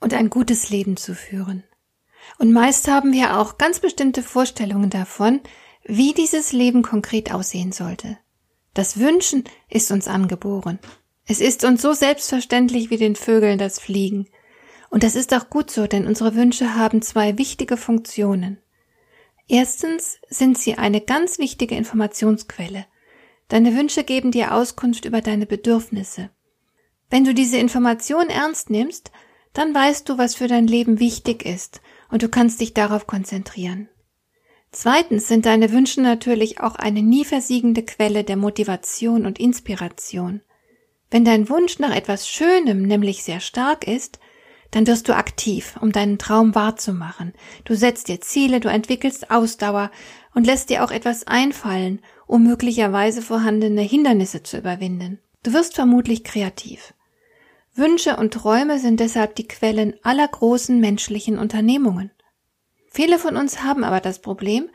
und ein gutes Leben zu führen. Und meist haben wir auch ganz bestimmte Vorstellungen davon, wie dieses Leben konkret aussehen sollte. Das Wünschen ist uns angeboren. Es ist uns so selbstverständlich wie den Vögeln das Fliegen. Und das ist auch gut so, denn unsere Wünsche haben zwei wichtige Funktionen. Erstens sind sie eine ganz wichtige Informationsquelle. Deine Wünsche geben dir Auskunft über deine Bedürfnisse. Wenn du diese Information ernst nimmst, dann weißt du, was für dein Leben wichtig ist und du kannst dich darauf konzentrieren. Zweitens sind deine Wünsche natürlich auch eine nie versiegende Quelle der Motivation und Inspiration. Wenn dein Wunsch nach etwas Schönem nämlich sehr stark ist, dann wirst du aktiv, um deinen Traum wahrzumachen. Du setzt dir Ziele, du entwickelst Ausdauer und lässt dir auch etwas einfallen, um möglicherweise vorhandene Hindernisse zu überwinden. Du wirst vermutlich kreativ. Wünsche und Träume sind deshalb die Quellen aller großen menschlichen Unternehmungen. Viele von uns haben aber das Problem,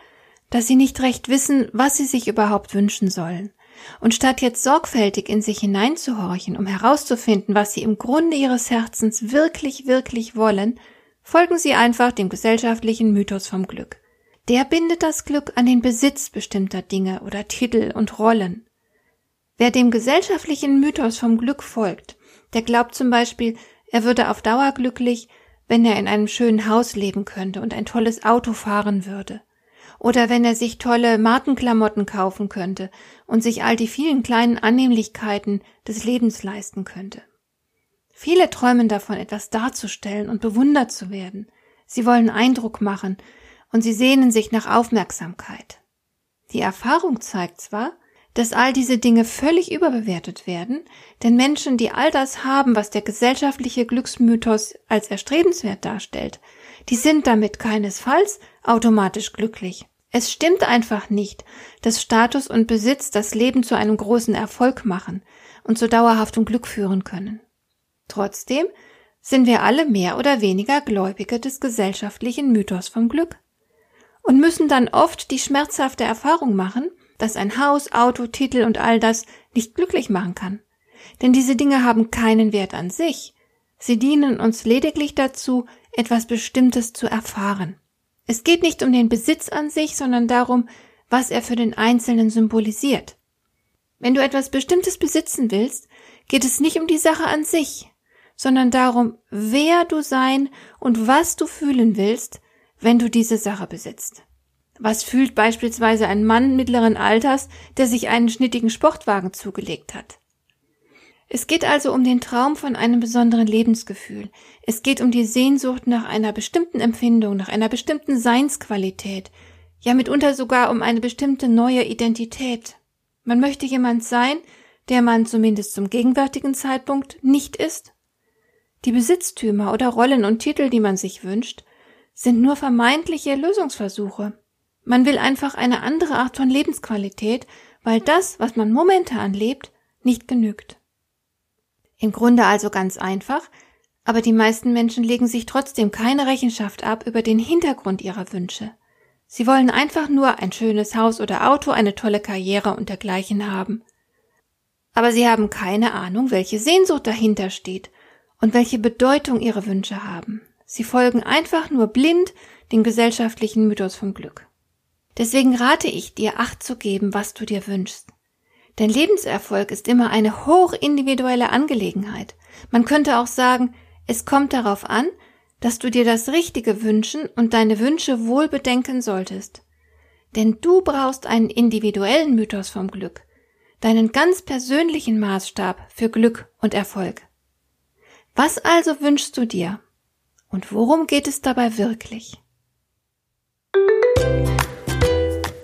dass sie nicht recht wissen, was sie sich überhaupt wünschen sollen. Und statt jetzt sorgfältig in sich hineinzuhorchen, um herauszufinden, was sie im Grunde ihres Herzens wirklich, wirklich wollen, folgen sie einfach dem gesellschaftlichen Mythos vom Glück. Der bindet das Glück an den Besitz bestimmter Dinge oder Titel und Rollen. Wer dem gesellschaftlichen Mythos vom Glück folgt, der glaubt zum Beispiel, er würde auf Dauer glücklich, wenn er in einem schönen Haus leben könnte und ein tolles Auto fahren würde. Oder wenn er sich tolle Markenklamotten kaufen könnte und sich all die vielen kleinen Annehmlichkeiten des Lebens leisten könnte. Viele träumen davon, etwas darzustellen und bewundert zu werden. Sie wollen Eindruck machen und sie sehnen sich nach Aufmerksamkeit. Die Erfahrung zeigt zwar, dass all diese Dinge völlig überbewertet werden, denn Menschen, die all das haben, was der gesellschaftliche Glücksmythos als erstrebenswert darstellt, die sind damit keinesfalls automatisch glücklich. Es stimmt einfach nicht, dass Status und Besitz das Leben zu einem großen Erfolg machen und zu dauerhaftem Glück führen können. Trotzdem sind wir alle mehr oder weniger Gläubige des gesellschaftlichen Mythos vom Glück und müssen dann oft die schmerzhafte Erfahrung machen, dass ein Haus, Auto, Titel und all das nicht glücklich machen kann. Denn diese Dinge haben keinen Wert an sich. Sie dienen uns lediglich dazu, etwas Bestimmtes zu erfahren. Es geht nicht um den Besitz an sich, sondern darum, was er für den Einzelnen symbolisiert. Wenn du etwas Bestimmtes besitzen willst, geht es nicht um die Sache an sich, sondern darum, wer du sein und was du fühlen willst, wenn du diese Sache besitzt. Was fühlt beispielsweise ein Mann mittleren Alters, der sich einen schnittigen Sportwagen zugelegt hat? Es geht also um den Traum von einem besonderen Lebensgefühl. Es geht um die Sehnsucht nach einer bestimmten Empfindung, nach einer bestimmten Seinsqualität, ja mitunter sogar um eine bestimmte neue Identität. Man möchte jemand sein, der man zumindest zum gegenwärtigen Zeitpunkt nicht ist. Die Besitztümer oder Rollen und Titel, die man sich wünscht, sind nur vermeintliche Lösungsversuche. Man will einfach eine andere Art von Lebensqualität, weil das, was man momentan lebt, nicht genügt. Im Grunde also ganz einfach, aber die meisten Menschen legen sich trotzdem keine Rechenschaft ab über den Hintergrund ihrer Wünsche. Sie wollen einfach nur ein schönes Haus oder Auto, eine tolle Karriere und dergleichen haben. Aber sie haben keine Ahnung, welche Sehnsucht dahinter steht und welche Bedeutung ihre Wünsche haben. Sie folgen einfach nur blind dem gesellschaftlichen Mythos vom Glück. Deswegen rate ich dir, Acht zu geben, was du dir wünschst. Denn Lebenserfolg ist immer eine hochindividuelle Angelegenheit. Man könnte auch sagen, es kommt darauf an, dass du dir das Richtige wünschen und deine Wünsche wohl bedenken solltest. Denn du brauchst einen individuellen Mythos vom Glück, deinen ganz persönlichen Maßstab für Glück und Erfolg. Was also wünschst du dir? Und worum geht es dabei wirklich?